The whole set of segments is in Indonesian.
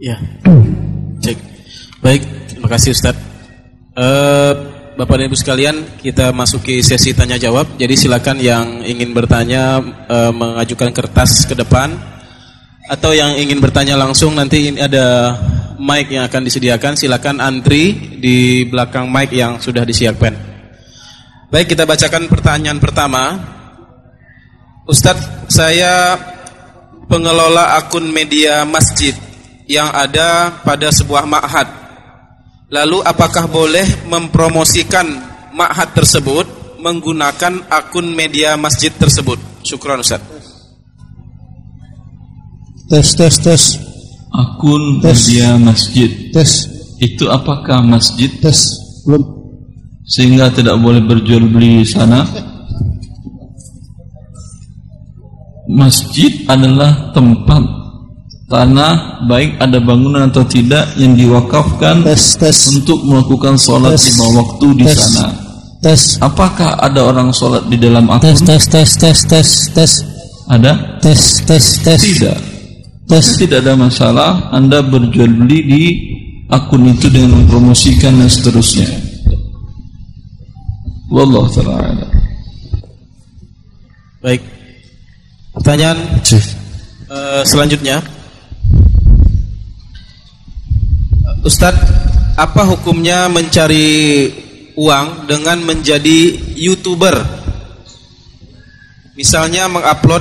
Ya. Cek. Baik, terima kasih Ustaz. Uh, Bapak dan Ibu sekalian, kita masuki sesi tanya jawab. Jadi silakan yang ingin bertanya uh, mengajukan kertas ke depan atau yang ingin bertanya langsung nanti ini ada mic yang akan disediakan. Silakan antri di belakang mic yang sudah disiapkan. Baik, kita bacakan pertanyaan pertama. Ustadz, saya pengelola akun media masjid yang ada pada sebuah ma'had. Lalu apakah boleh mempromosikan ma'had tersebut menggunakan akun media masjid tersebut? Syukran Ustaz. Tes tes tes. Akun tes. media masjid. Tes. Itu apakah masjid? Tes. Belum. Sehingga tidak boleh berjual beli di sana. Masjid adalah tempat tanah baik ada bangunan atau tidak yang diwakafkan tes, tes. untuk melakukan sholat tes, lima waktu di tes, sana. Tes. Apakah ada orang sholat di dalam akun? Tes tes tes tes tes tes. Ada? Tes tes tes. Tidak. Tes. Tidak ada masalah. Anda berjual beli di akun itu dengan mempromosikan dan seterusnya. Wallah taala. Baik. Pertanyaan uh, selanjutnya. Ustadz, apa hukumnya mencari uang dengan menjadi youtuber? Misalnya mengupload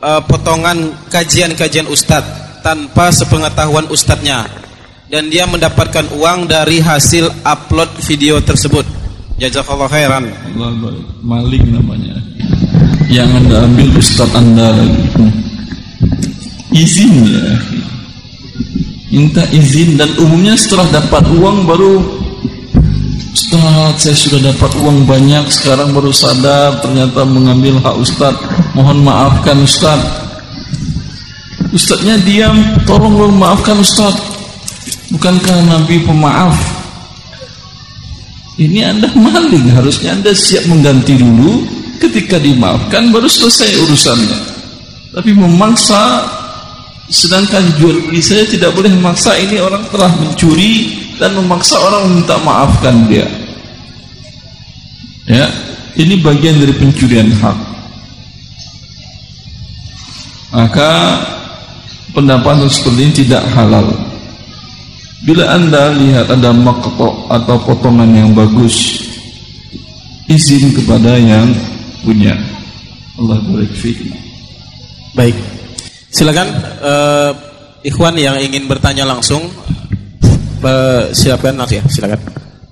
uh, potongan kajian-kajian Ustadz tanpa sepengetahuan Ustadznya dan dia mendapatkan uang dari hasil upload video tersebut. Jazakallah khairan. Maling namanya. Yang anda ambil Ustadz anda lagi. Izin ya minta izin dan umumnya setelah dapat uang baru Ustaz saya sudah dapat uang banyak sekarang baru sadar ternyata mengambil hak Ustaz mohon maafkan Ustaz Ustaznya diam tolong maafkan Ustaz bukankah Nabi pemaaf? Ini anda maling harusnya anda siap mengganti dulu. Ketika dimaafkan baru selesai urusannya. Tapi memaksa Sedangkan jual saya tidak boleh memaksa ini orang telah mencuri dan memaksa orang minta maafkan dia. Ya, ini bagian dari pencurian hak. Maka pendapat seperti ini tidak halal. Bila anda lihat ada makto atau potongan yang bagus, izin kepada yang punya. Allah berfirman. Baik. Silakan uh, Ikhwan yang ingin bertanya langsung uh, silakan ya, silakan.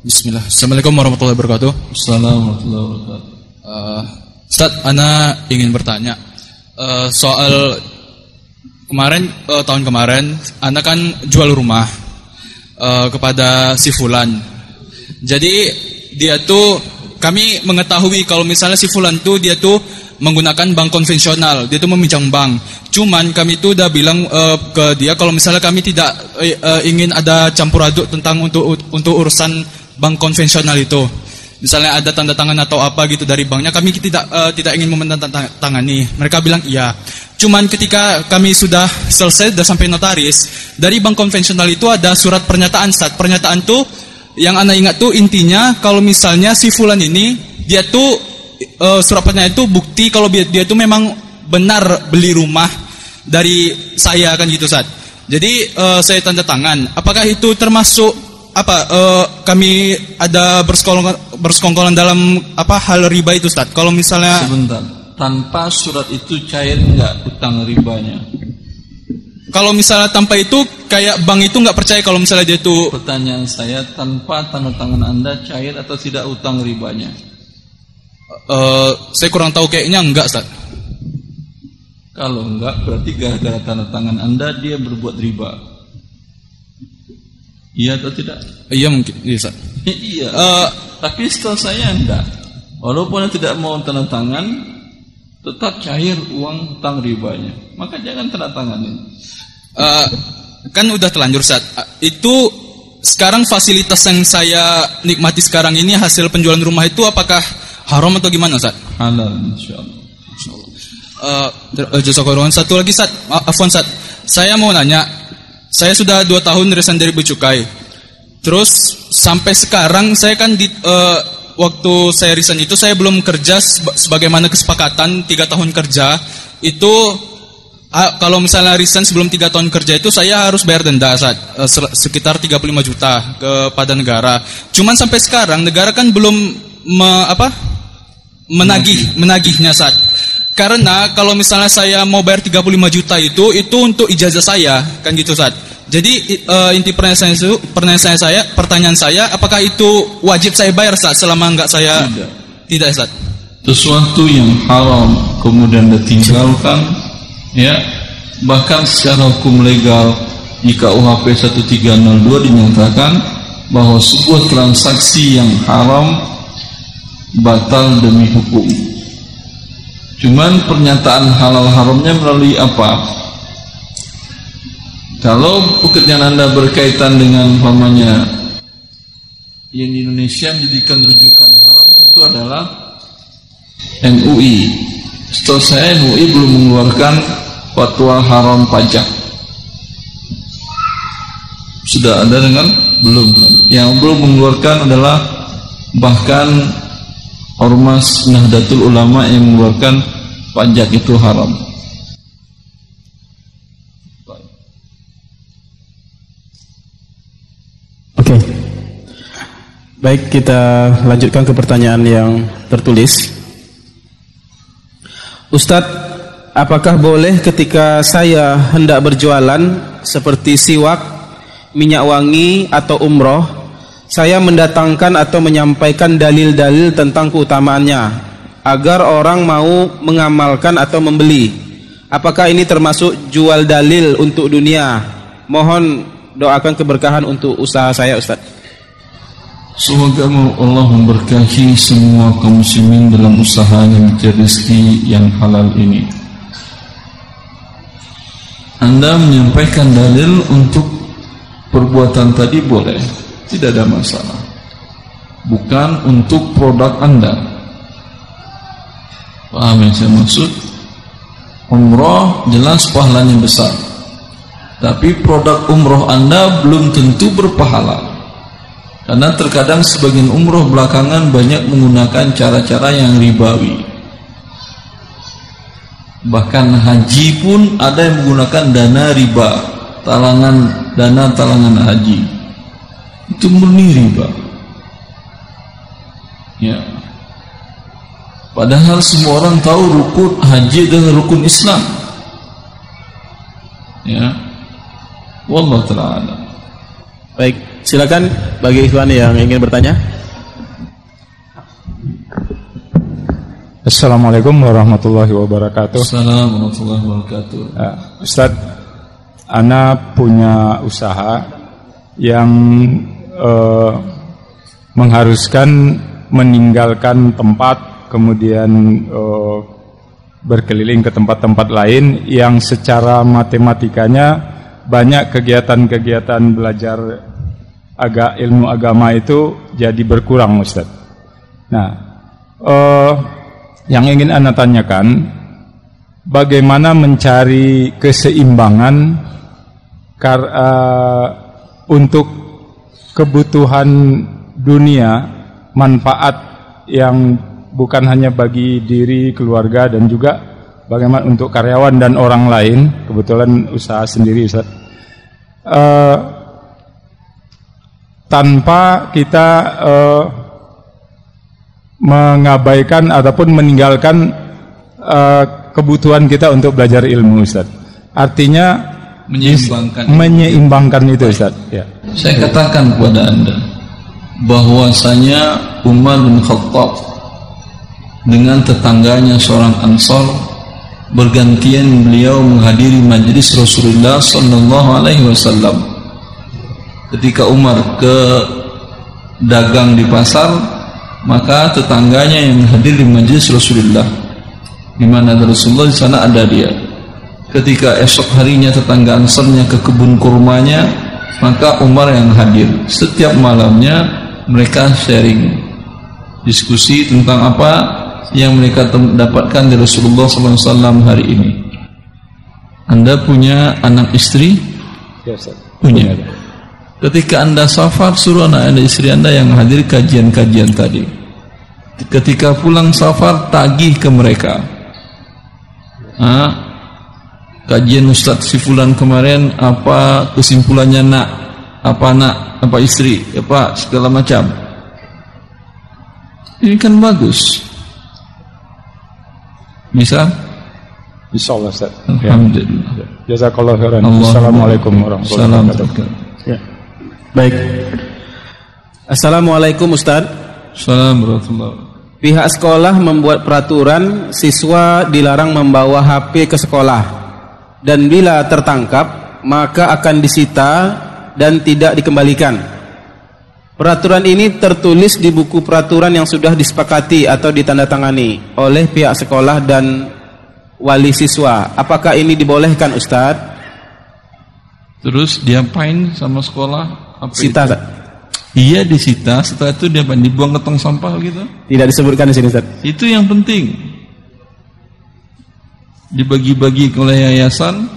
Bismillah. Assalamualaikum warahmatullahi wabarakatuh. Assalamualaikum warahmatullahi wabarakatuh. Uh, Ustaz, Ana ingin bertanya uh, soal kemarin uh, tahun kemarin Ana kan jual rumah uh, kepada si Fulan. Jadi dia tuh kami mengetahui kalau misalnya si Fulan tuh dia tuh menggunakan bank konvensional, dia tuh meminjam bank. Cuman kami itu udah bilang uh, ke dia kalau misalnya kami tidak uh, ingin ada campur aduk tentang untuk untuk urusan bank konvensional itu. Misalnya ada tanda tangan atau apa gitu dari banknya, kami tidak uh, tidak ingin menandatangani. Mereka bilang iya. Cuman ketika kami sudah selesai sudah sampai notaris, dari bank konvensional itu ada surat pernyataan saat Pernyataan tuh yang anak ingat tuh intinya kalau misalnya si fulan ini dia tuh uh, surat pernyataan itu bukti kalau dia, dia tuh memang benar beli rumah dari saya kan gitu saat. Jadi uh, saya tanda tangan. Apakah itu termasuk apa uh, kami ada bersekongkolan, bersekongkolan dalam apa hal riba itu Ustaz? Kalau misalnya sebentar, tanpa surat itu cair enggak utang ribanya? Kalau misalnya tanpa itu kayak bank itu nggak percaya kalau misalnya dia itu Pertanyaan saya tanpa tanda tangan Anda cair atau tidak utang ribanya? Uh, saya kurang tahu kayaknya enggak Ustaz. Kalau enggak berarti gara-gara tanda tangan Anda dia berbuat riba. Iya atau tidak? Iya mungkin, iya. iya. Uh, tapi setelah saya enggak. Walaupun tidak mau tanda tangan, tetap cair uang hutang ribanya. Maka jangan tanda tanganin. Uh, kan udah terlanjur saat itu sekarang fasilitas yang saya nikmati sekarang ini hasil penjualan rumah itu apakah haram atau gimana saat? Halal insyaallah. Uh, Satu lagi Sat, Afwan Sat. Saya mau nanya, saya sudah dua tahun resign dari Becukai. Terus sampai sekarang saya kan di eh, waktu saya resign itu saya belum kerja seba- sebagaimana kesepakatan tiga tahun kerja itu ah, kalau misalnya resign sebelum tiga tahun kerja itu saya harus bayar denda saat sel- sekitar 35 juta kepada negara. Cuman sampai sekarang negara kan belum me- apa menagih menagihnya saat karena kalau misalnya saya mau bayar 35 juta itu itu untuk ijazah saya kan gitu saat jadi eh, inti pertanyaan saya pertanyaan saya pertanyaan saya apakah itu wajib saya bayar saat selama enggak saya? Tidak. tidak saat sesuatu yang haram kemudian ditinggalkan ya bahkan secara hukum legal jika UHP 1302 dinyatakan bahwa sebuah transaksi yang haram batal demi hukum cuman pernyataan halal haramnya melalui apa kalau pekerjaan anda berkaitan dengan umpamanya yang di Indonesia menjadikan rujukan haram tentu adalah MUI. Setahu saya MUI belum mengeluarkan fatwa haram pajak. Sudah ada dengan belum? Yang belum mengeluarkan adalah bahkan Ormas Nahdlatul Ulama yang mengeluarkan pajak itu haram. Oke. Baik, kita lanjutkan ke pertanyaan yang tertulis. Ustadz, apakah boleh ketika saya hendak berjualan seperti siwak, minyak wangi atau umroh, saya mendatangkan atau menyampaikan dalil-dalil tentang keutamaannya agar orang mau mengamalkan atau membeli? Apakah ini termasuk jual dalil untuk dunia? Mohon doakan keberkahan untuk usaha saya Ustadz. Semoga Allah memberkahi semua kaum muslimin dalam usahanya mencari rezeki yang halal ini. Anda menyampaikan dalil untuk perbuatan tadi boleh, tidak ada masalah. Bukan untuk produk Anda. Paham yang saya maksud? Umroh jelas pahalanya besar. Tapi produk umroh Anda belum tentu berpahala. Karena terkadang sebagian umroh belakangan banyak menggunakan cara-cara yang ribawi. Bahkan haji pun ada yang menggunakan dana riba, talangan dana talangan haji. Itu murni riba. Ya. Padahal semua orang tahu rukun haji adalah rukun Islam. Ya. Wallahu taala. Baik, silakan bagi ikhwan yang ingin bertanya. Assalamualaikum warahmatullahi wabarakatuh. Assalamualaikum warahmatullahi wabarakatuh. Ya, Ustadz, Ana punya usaha yang eh, mengharuskan meninggalkan tempat, kemudian eh, berkeliling ke tempat-tempat lain yang secara matematikanya banyak kegiatan-kegiatan belajar agak ilmu agama itu jadi berkurang, Ustadz. Nah, eh, yang ingin Anda tanyakan, bagaimana mencari keseimbangan kar- eh, untuk kebutuhan dunia, manfaat yang bukan hanya bagi diri, keluarga, dan juga bagaimana untuk karyawan dan orang lain, kebetulan usaha sendiri, Ustaz. Eh, tanpa kita eh, mengabaikan ataupun meninggalkan eh, kebutuhan kita untuk belajar ilmu Ustaz. Artinya Menyeimbangkan. menyeimbangkan itu Ustaz. Ya. Saya katakan kepada Anda bahwasanya Umar bin Khattab dengan tetangganya seorang Ansar bergantian beliau menghadiri majlis Rasulullah sallallahu alaihi wasallam. Ketika Umar ke dagang di pasar, maka tetangganya yang hadir di majlis Rasulullah di mana Rasulullah di sana ada dia. Ketika esok harinya tetangga Ansarnya ke kebun kurmanya, maka Umar yang hadir. Setiap malamnya mereka sharing diskusi tentang apa yang mereka dapatkan dari Rasulullah SAW hari ini. Anda punya anak istri, Ya, Ustaz. Punya. Ketika anda safar, suruh anak anda istri anda yang hadir kajian-kajian tadi. Ketika pulang safar, tagih ke mereka. Hah? Kajian Ustadz Sifulan kemarin apa kesimpulannya nak? Apa nak? Apa istri? Apa segala macam. Ini kan bagus. Bisa? Insya Allah Ustaz. Ya. Alhamdulillah. Jazakallah khairan. Assalamualaikum warahmatullahi Salam. wabarakatuh. Ya. Baik. Assalamualaikum Ustadz. Salam warahmatullahi wabarakatuh. Pihak sekolah membuat peraturan siswa dilarang membawa HP ke sekolah dan bila tertangkap maka akan disita dan tidak dikembalikan. Peraturan ini tertulis di buku peraturan yang sudah disepakati atau ditandatangani oleh pihak sekolah dan wali siswa. Apakah ini dibolehkan Ustadz? Terus diapain sama sekolah? Apa Sita, itu? Iya disita, setelah itu dia? Dibuang ke tong sampah gitu. Tidak disebutkan di sini Ustadz. Itu yang penting. Dibagi-bagi oleh yayasan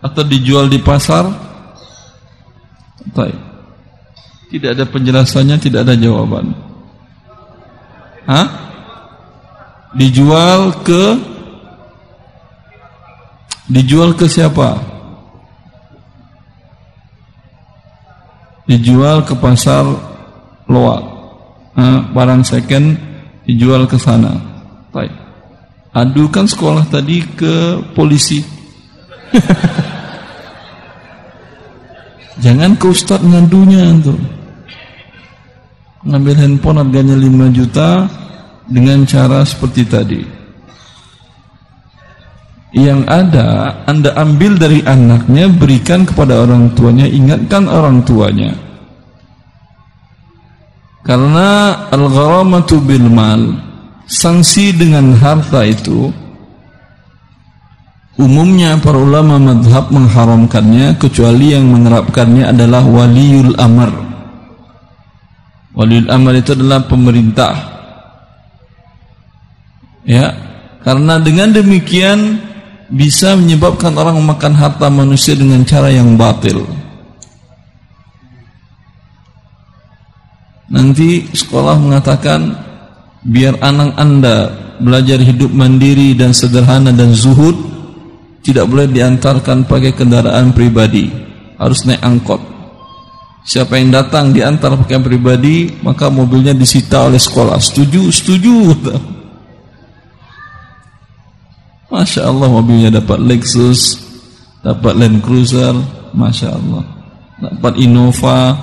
atau dijual di pasar. Tidak ada penjelasannya, tidak ada jawaban. Hah? Dijual ke Dijual ke siapa? Dijual ke pasar loak. Barang second dijual ke sana. Baik. Adukan sekolah tadi ke polisi. Jangan ke ustadz ngadunya tuh. Ngambil handphone harganya 5 juta dengan cara seperti tadi. Yang ada Anda ambil dari anaknya berikan kepada orang tuanya, ingatkan orang tuanya. Karena al-gharamatu bil mal, sanksi dengan harta itu umumnya para ulama madhab mengharamkannya kecuali yang menerapkannya adalah waliul amr. Waliul amr itu adalah pemerintah. Ya, karena dengan demikian bisa menyebabkan orang memakan harta manusia dengan cara yang batil. Nanti sekolah mengatakan biar anak anda belajar hidup mandiri dan sederhana dan zuhud tidak boleh diantarkan pakai kendaraan pribadi. Harus naik angkot. Siapa yang datang diantar pakai pribadi maka mobilnya disita oleh sekolah. Setuju? Setuju. Masya Allah mobilnya dapat Lexus dapat Land Cruiser Masya Allah. Dapat Innova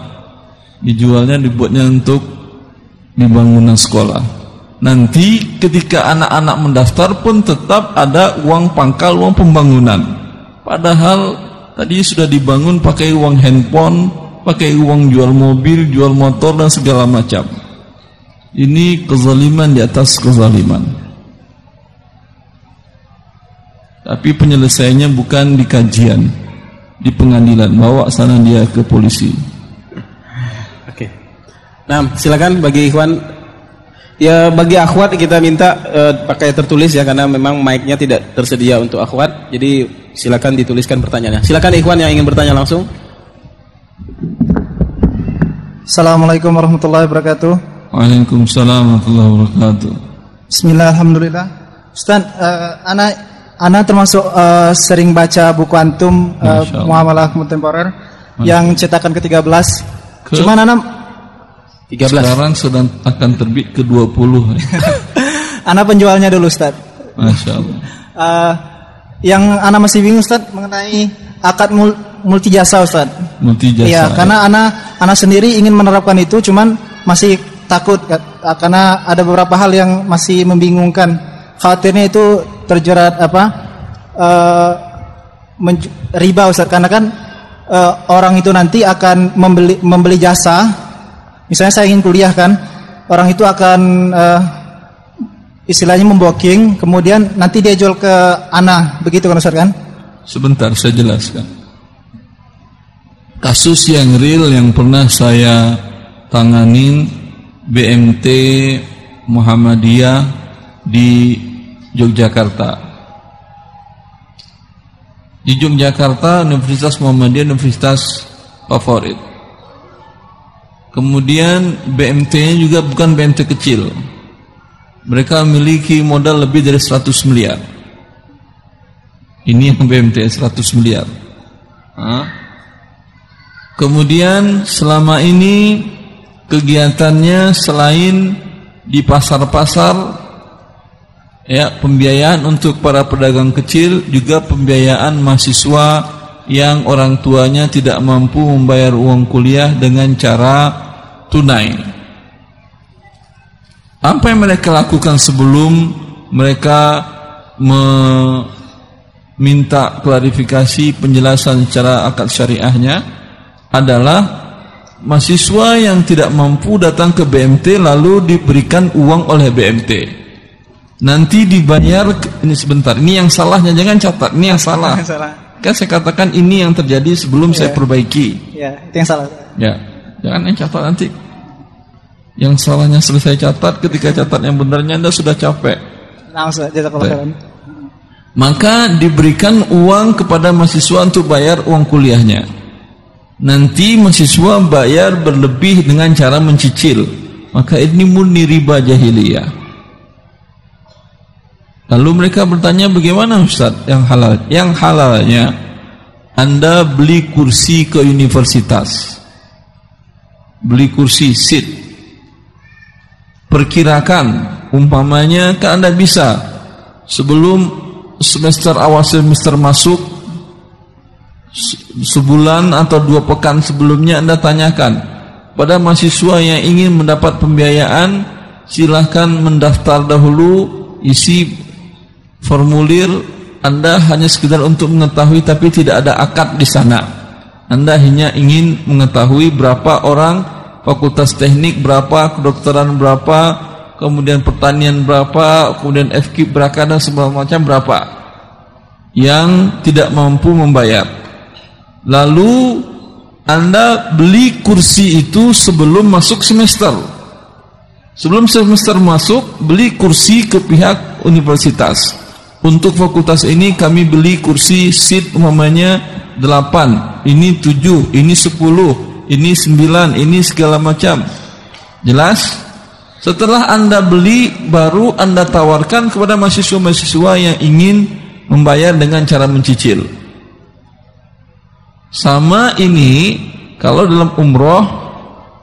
dijualnya dibuatnya untuk di bangunan sekolah nanti ketika anak-anak mendaftar pun tetap ada uang pangkal uang pembangunan padahal tadi sudah dibangun pakai uang handphone pakai uang jual mobil jual motor dan segala macam ini kezaliman di atas kezaliman tapi penyelesaiannya bukan di kajian di pengadilan bawa sana dia ke polisi Oke. Nah, silakan bagi ikhwan. Ya bagi akhwat kita minta eh, pakai tertulis ya karena memang mic-nya tidak tersedia untuk akhwat. Jadi silakan dituliskan pertanyaannya. Silakan ikhwan yang ingin bertanya langsung. Assalamualaikum warahmatullahi wabarakatuh. Waalaikumsalam warahmatullahi wabarakatuh Bismillah, alhamdulillah. Ustaz, eh, anak anak termasuk eh, sering baca buku antum Allah. Muamalah Kontemporer yang cetakan ke-13. Ke- Cuman anak 13. Sekarang sedang akan terbit ke 20 anak penjualnya dulu Ustaz. Masya Allah Eh, yang anak masih bingung Ustaz mengenai akad mul multi jasa Ustaz. Multi jasa Iya, karena anak anak sendiri ingin menerapkan itu cuman masih takut Kak, karena ada beberapa hal yang masih membingungkan. Khawatirnya itu terjerat apa? eh, menj- riba Ustaz karena kan eh, orang itu nanti akan membeli membeli jasa. Misalnya saya ingin kuliah kan, orang itu akan eh, istilahnya membooking, kemudian nanti dia jual ke anak, begitu kan Ustaz kan? Sebentar saya jelaskan Kasus yang real yang pernah saya tanganin BMT Muhammadiyah di Yogyakarta Di Yogyakarta Universitas Muhammadiyah Universitas favorit. Kemudian BMT-nya juga bukan BMT kecil. Mereka memiliki modal lebih dari 100 miliar. Ini yang BMT 100 miliar. Hah? Kemudian selama ini kegiatannya selain di pasar-pasar ya pembiayaan untuk para pedagang kecil juga pembiayaan mahasiswa yang orang tuanya tidak mampu membayar uang kuliah dengan cara tunai. Apa yang mereka lakukan sebelum mereka meminta klarifikasi penjelasan secara akad syariahnya adalah mahasiswa yang tidak mampu datang ke BMT lalu diberikan uang oleh BMT. Nanti dibayar ini sebentar. Ini yang salahnya jangan catat. Ini yang salah. salah. Kan saya katakan ini yang terjadi sebelum saya Iya. perbaiki. Ya, itu yang salah. Ya, jangan yang catat nanti. Yang salahnya selesai catat, ketika catat yang benarnya Anda sudah capek. Langsung. Maka diberikan uang kepada mahasiswa untuk bayar uang kuliahnya. Nanti mahasiswa bayar berlebih dengan cara mencicil. Maka ini murni riba jahiliyah. Lalu mereka bertanya bagaimana Ustaz yang halal? Yang halalnya Anda beli kursi ke universitas. Beli kursi seat. Perkirakan umpamanya kan Anda bisa. Sebelum semester awal semester masuk se- sebulan atau dua pekan sebelumnya Anda tanyakan pada mahasiswa yang ingin mendapat pembiayaan silahkan mendaftar dahulu isi formulir Anda hanya sekedar untuk mengetahui tapi tidak ada akad di sana. Anda hanya ingin mengetahui berapa orang fakultas teknik berapa kedokteran berapa kemudian pertanian berapa kemudian FK berapa dan segala macam berapa yang tidak mampu membayar. Lalu anda beli kursi itu sebelum masuk semester. Sebelum semester masuk beli kursi ke pihak universitas. Untuk fakultas ini kami beli kursi seat umpamanya 8 ini 7 ini 10 ini 9 ini segala macam. Jelas? Setelah anda beli baru anda tawarkan kepada mahasiswa-mahasiswa yang ingin membayar dengan cara mencicil. Sama ini kalau dalam umroh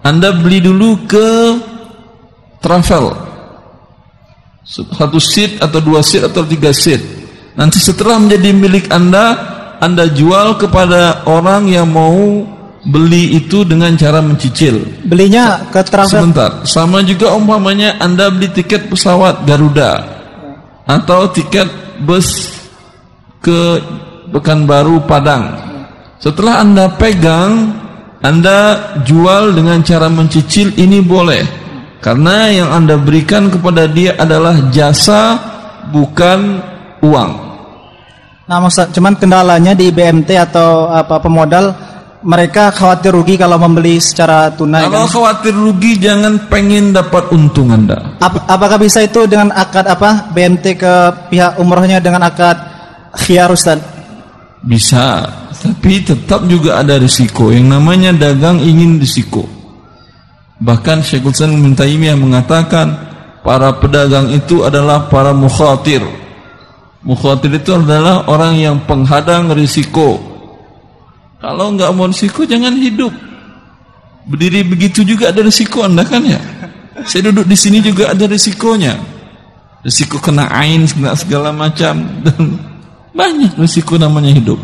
anda beli dulu ke travel. Satu seat atau dua seat atau tiga seat. Nanti setelah menjadi milik anda anda jual kepada orang yang mau beli itu dengan cara mencicil. Belinya ke travel sebentar. Sama juga umpamanya anda beli tiket pesawat Garuda atau tiket bus ke Pekanbaru Padang. Setelah anda pegang anda jual dengan cara mencicil ini boleh. Karena yang anda berikan kepada dia adalah jasa bukan uang. Nah, Ustaz, cuman kendalanya di BMT atau apa pemodal mereka khawatir rugi kalau membeli secara tunai kalau kan? khawatir rugi jangan pengen dapat untung anda Ap- apakah bisa itu dengan akad apa BMT ke pihak umrohnya dengan akad khiyar Ustaz? Bisa, tapi tetap juga ada risiko. Yang namanya dagang ingin risiko. Bahkan Syekhul Islam Ibnu Taimiyah mengatakan para pedagang itu adalah para mukhatir. Mukhatir itu adalah orang yang penghadang risiko. Kalau enggak mau risiko jangan hidup. Berdiri begitu juga ada risiko Anda kan ya? Saya duduk di sini juga ada risikonya. Risiko kena ain kena segala macam dan banyak risiko namanya hidup.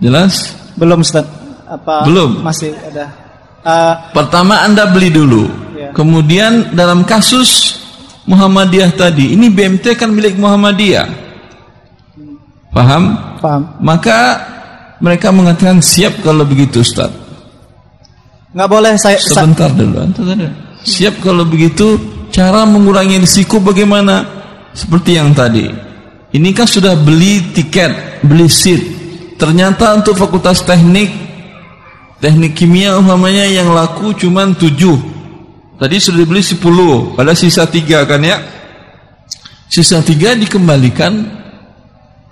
Jelas? Belum Ustaz. Apa Belum. masih ada Eh, Pertama Anda beli dulu. Ya. Kemudian dalam kasus Muhammadiyah tadi, ini BMT kan milik Muhammadiyah. Paham? paham? Maka mereka mengatakan siap kalau begitu Ustaz. Nggak boleh saya sa- Sebentar dulu. Siap kalau begitu cara mengurangi risiko bagaimana? Seperti yang tadi. Ini kan sudah beli tiket, beli seat. Ternyata untuk fakultas teknik teknik kimia umpamanya yang laku cuma 7. Tadi sudah dibeli 10, pada sisa 3 kan ya? Sisa 3 dikembalikan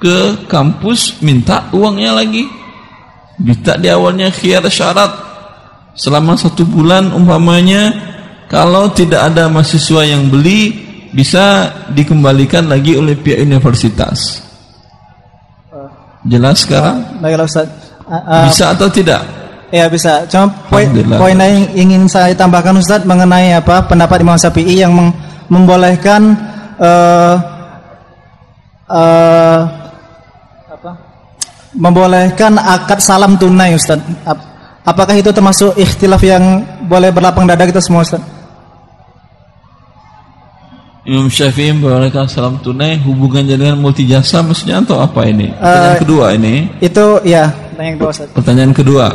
ke kampus minta uangnya lagi. Minta di awalnya khiar syarat. Selama satu bulan umpamanya kalau tidak ada mahasiswa yang beli bisa dikembalikan lagi oleh pihak universitas. Jelas sekarang? Baiklah Ustaz. Uh, uh, bisa atau tidak? Ya bisa. Cuma poin poin yang ingin saya tambahkan Ustaz mengenai apa pendapat Imam Syafi'i yang membolehkan eh eh, apa? Membolehkan akad salam tunai Ustaz. Ap- Apakah itu termasuk ikhtilaf yang boleh berlapang dada kita semua Ustaz? Imam Syafi'i membolehkan salam tunai hubungannya dengan multi jasa maksudnya atau apa ini pertanyaan Eh, kedua ini Itu ya, yang kedua Ustaz. pertanyaan kedua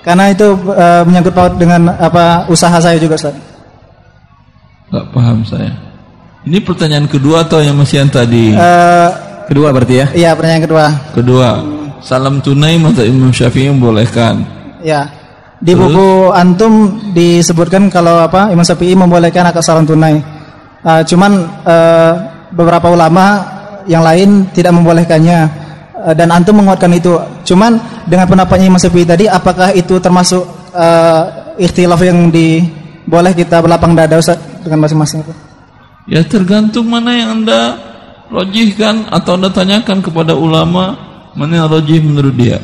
Karena itu eh, menyangkut paut dengan apa usaha saya juga Ustaz. Gak paham saya ini pertanyaan kedua atau yang masih yang tadi Eh, Kedua berarti ya. iya, pertanyaan kedua. kedua salam tunai mata Imam Syafi'i membolehkan Ya. Di buku antum disebutkan kalau apa Imam Syafi'i membolehkan akad salam tunai. Uh, cuman uh, beberapa ulama yang lain tidak membolehkannya Uh, dan antum menguatkan itu. Cuman dengan pendapatnya Imam Syafi'i tadi apakah itu termasuk uh, ikhtilaf yang di boleh kita berlapang dada Ustaz dengan masing-masing itu? Ya tergantung mana yang anda rojihkan atau anda tanyakan kepada ulama mana yang rojih menurut dia.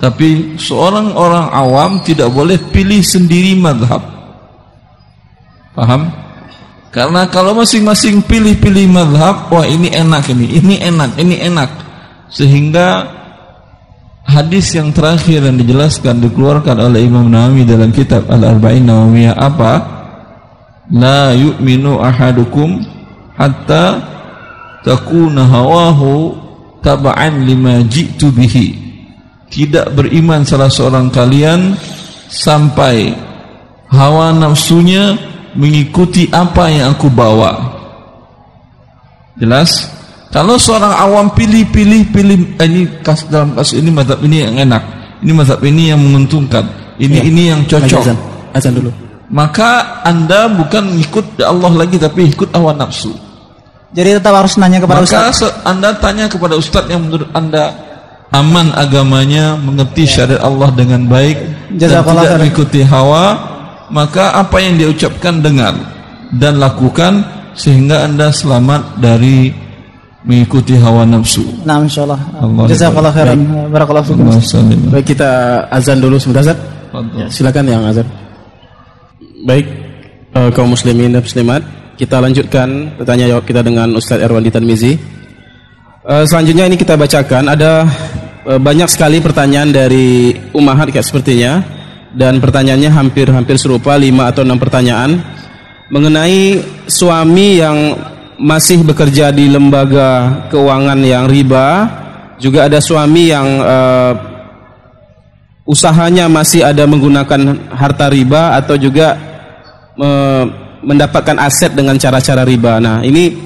Tapi seorang orang awam tidak boleh pilih sendiri madhab. Paham? Karena kalau masing-masing pilih-pilih madhab, wah ini enak ini, ini enak, ini enak. Sehingga hadis yang terakhir yang dijelaskan dikeluarkan oleh Imam Nawawi dalam kitab Al-Arba'in Nawawiyah apa? La yu'minu ahadukum hatta takuna hawahu taba'an lima ji'tu bihi. Tidak beriman salah seorang kalian sampai hawa nafsunya mengikuti apa yang aku bawa. Jelas? Kalau seorang awam pilih-pilih pilih eh, ini kas, dalam kasus ini mazhab ini yang enak, ini mazhab ini yang menguntungkan, ini Ya. ini yang cocok Azan. Azan dulu. maka anda bukan ikut Allah lagi tapi ikut hawa nafsu Jadi tetap harus nanya kepada maka Ustaz. anda tanya kepada ustadz yang menurut anda aman agamanya mengerti syariat Allah dengan baik dan tidak mengikuti hawa maka apa yang dia ucapkan dengar dan lakukan sehingga anda selamat dari mengikuti hawa nafsu Nah, insyaallah. Allah Jazakallah khairan. Barakallahu fikum. Baik kita azan dulu sebentar Ustaz. Ya, silakan yang azan. Baik eh, kaum muslimin dan muslimat, kita lanjutkan pertanyaan jawab kita dengan Ustadz Erwan Tarmizi. Eh, selanjutnya ini kita bacakan. Ada eh, banyak sekali pertanyaan dari umahat kayak sepertinya. Dan pertanyaannya hampir-hampir serupa lima atau enam pertanyaan. Mengenai suami yang masih bekerja di lembaga keuangan yang riba juga ada suami yang eh, usahanya masih ada menggunakan harta riba atau juga me- mendapatkan aset dengan cara-cara riba. Nah, ini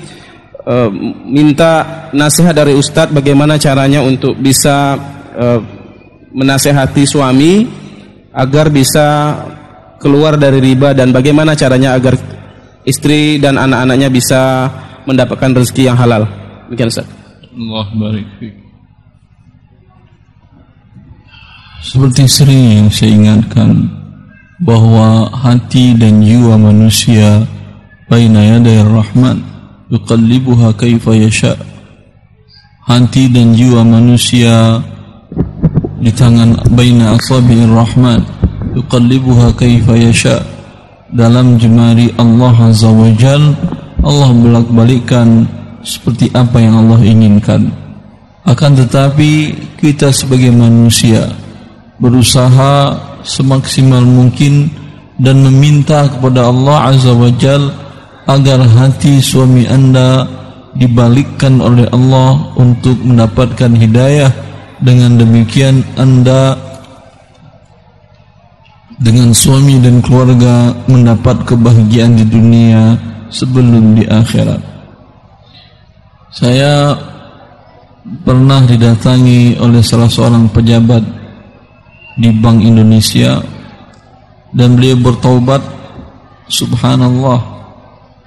eh, minta nasihat dari Ustadz bagaimana caranya untuk bisa eh, menasehati suami agar bisa keluar dari riba dan bagaimana caranya agar istri dan anak-anaknya bisa mendapatkan rezeki yang halal. Demikian Ustaz. Allah barik. Seperti sering saya ingatkan bahwa hati dan jiwa manusia baina yaday rahman yuqallibuha kaifa yasha. Hati dan jiwa manusia di tangan baina asabi'ir rahman yuqallibuha kaifa yasha. Dalam jemari Allah Azza wa Jal Allah bolak-balikkan seperti apa yang Allah inginkan. Akan tetapi kita sebagai manusia berusaha semaksimal mungkin dan meminta kepada Allah Azza wa Jal agar hati suami anda dibalikkan oleh Allah untuk mendapatkan hidayah dengan demikian anda dengan suami dan keluarga mendapat kebahagiaan di dunia sebelum di akhirat. Saya pernah didatangi oleh salah seorang pejabat di Bank Indonesia dan beliau bertaubat. Subhanallah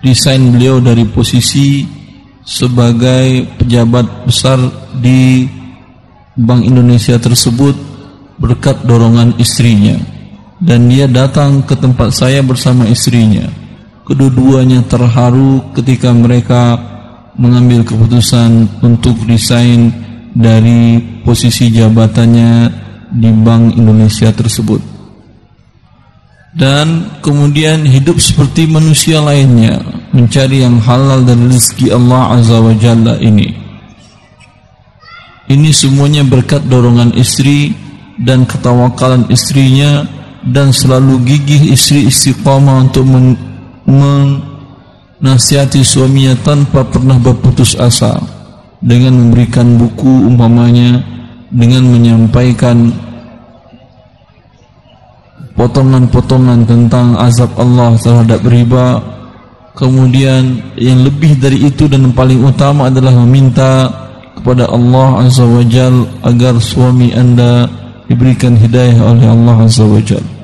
desain beliau dari posisi sebagai pejabat besar di Bank Indonesia tersebut berkat dorongan istrinya. Dan dia datang ke tempat saya bersama istrinya. Kedua-duanya terharu ketika mereka mengambil keputusan untuk resign dari posisi jabatannya di Bank Indonesia tersebut. Dan kemudian hidup seperti manusia lainnya mencari yang halal dan rezeki Allah Azza wa Jalla ini. Ini semuanya berkat dorongan istri dan ketawakalan istrinya dan selalu gigih istri istiqamah untuk men menasihati suaminya tanpa pernah berputus asa dengan memberikan buku umpamanya dengan menyampaikan potongan-potongan tentang azab Allah terhadap riba. Kemudian yang lebih dari itu dan paling utama adalah meminta kepada Allah Azza wa Jal agar suami anda diberikan hidayah oleh Allah Azza wa Jalla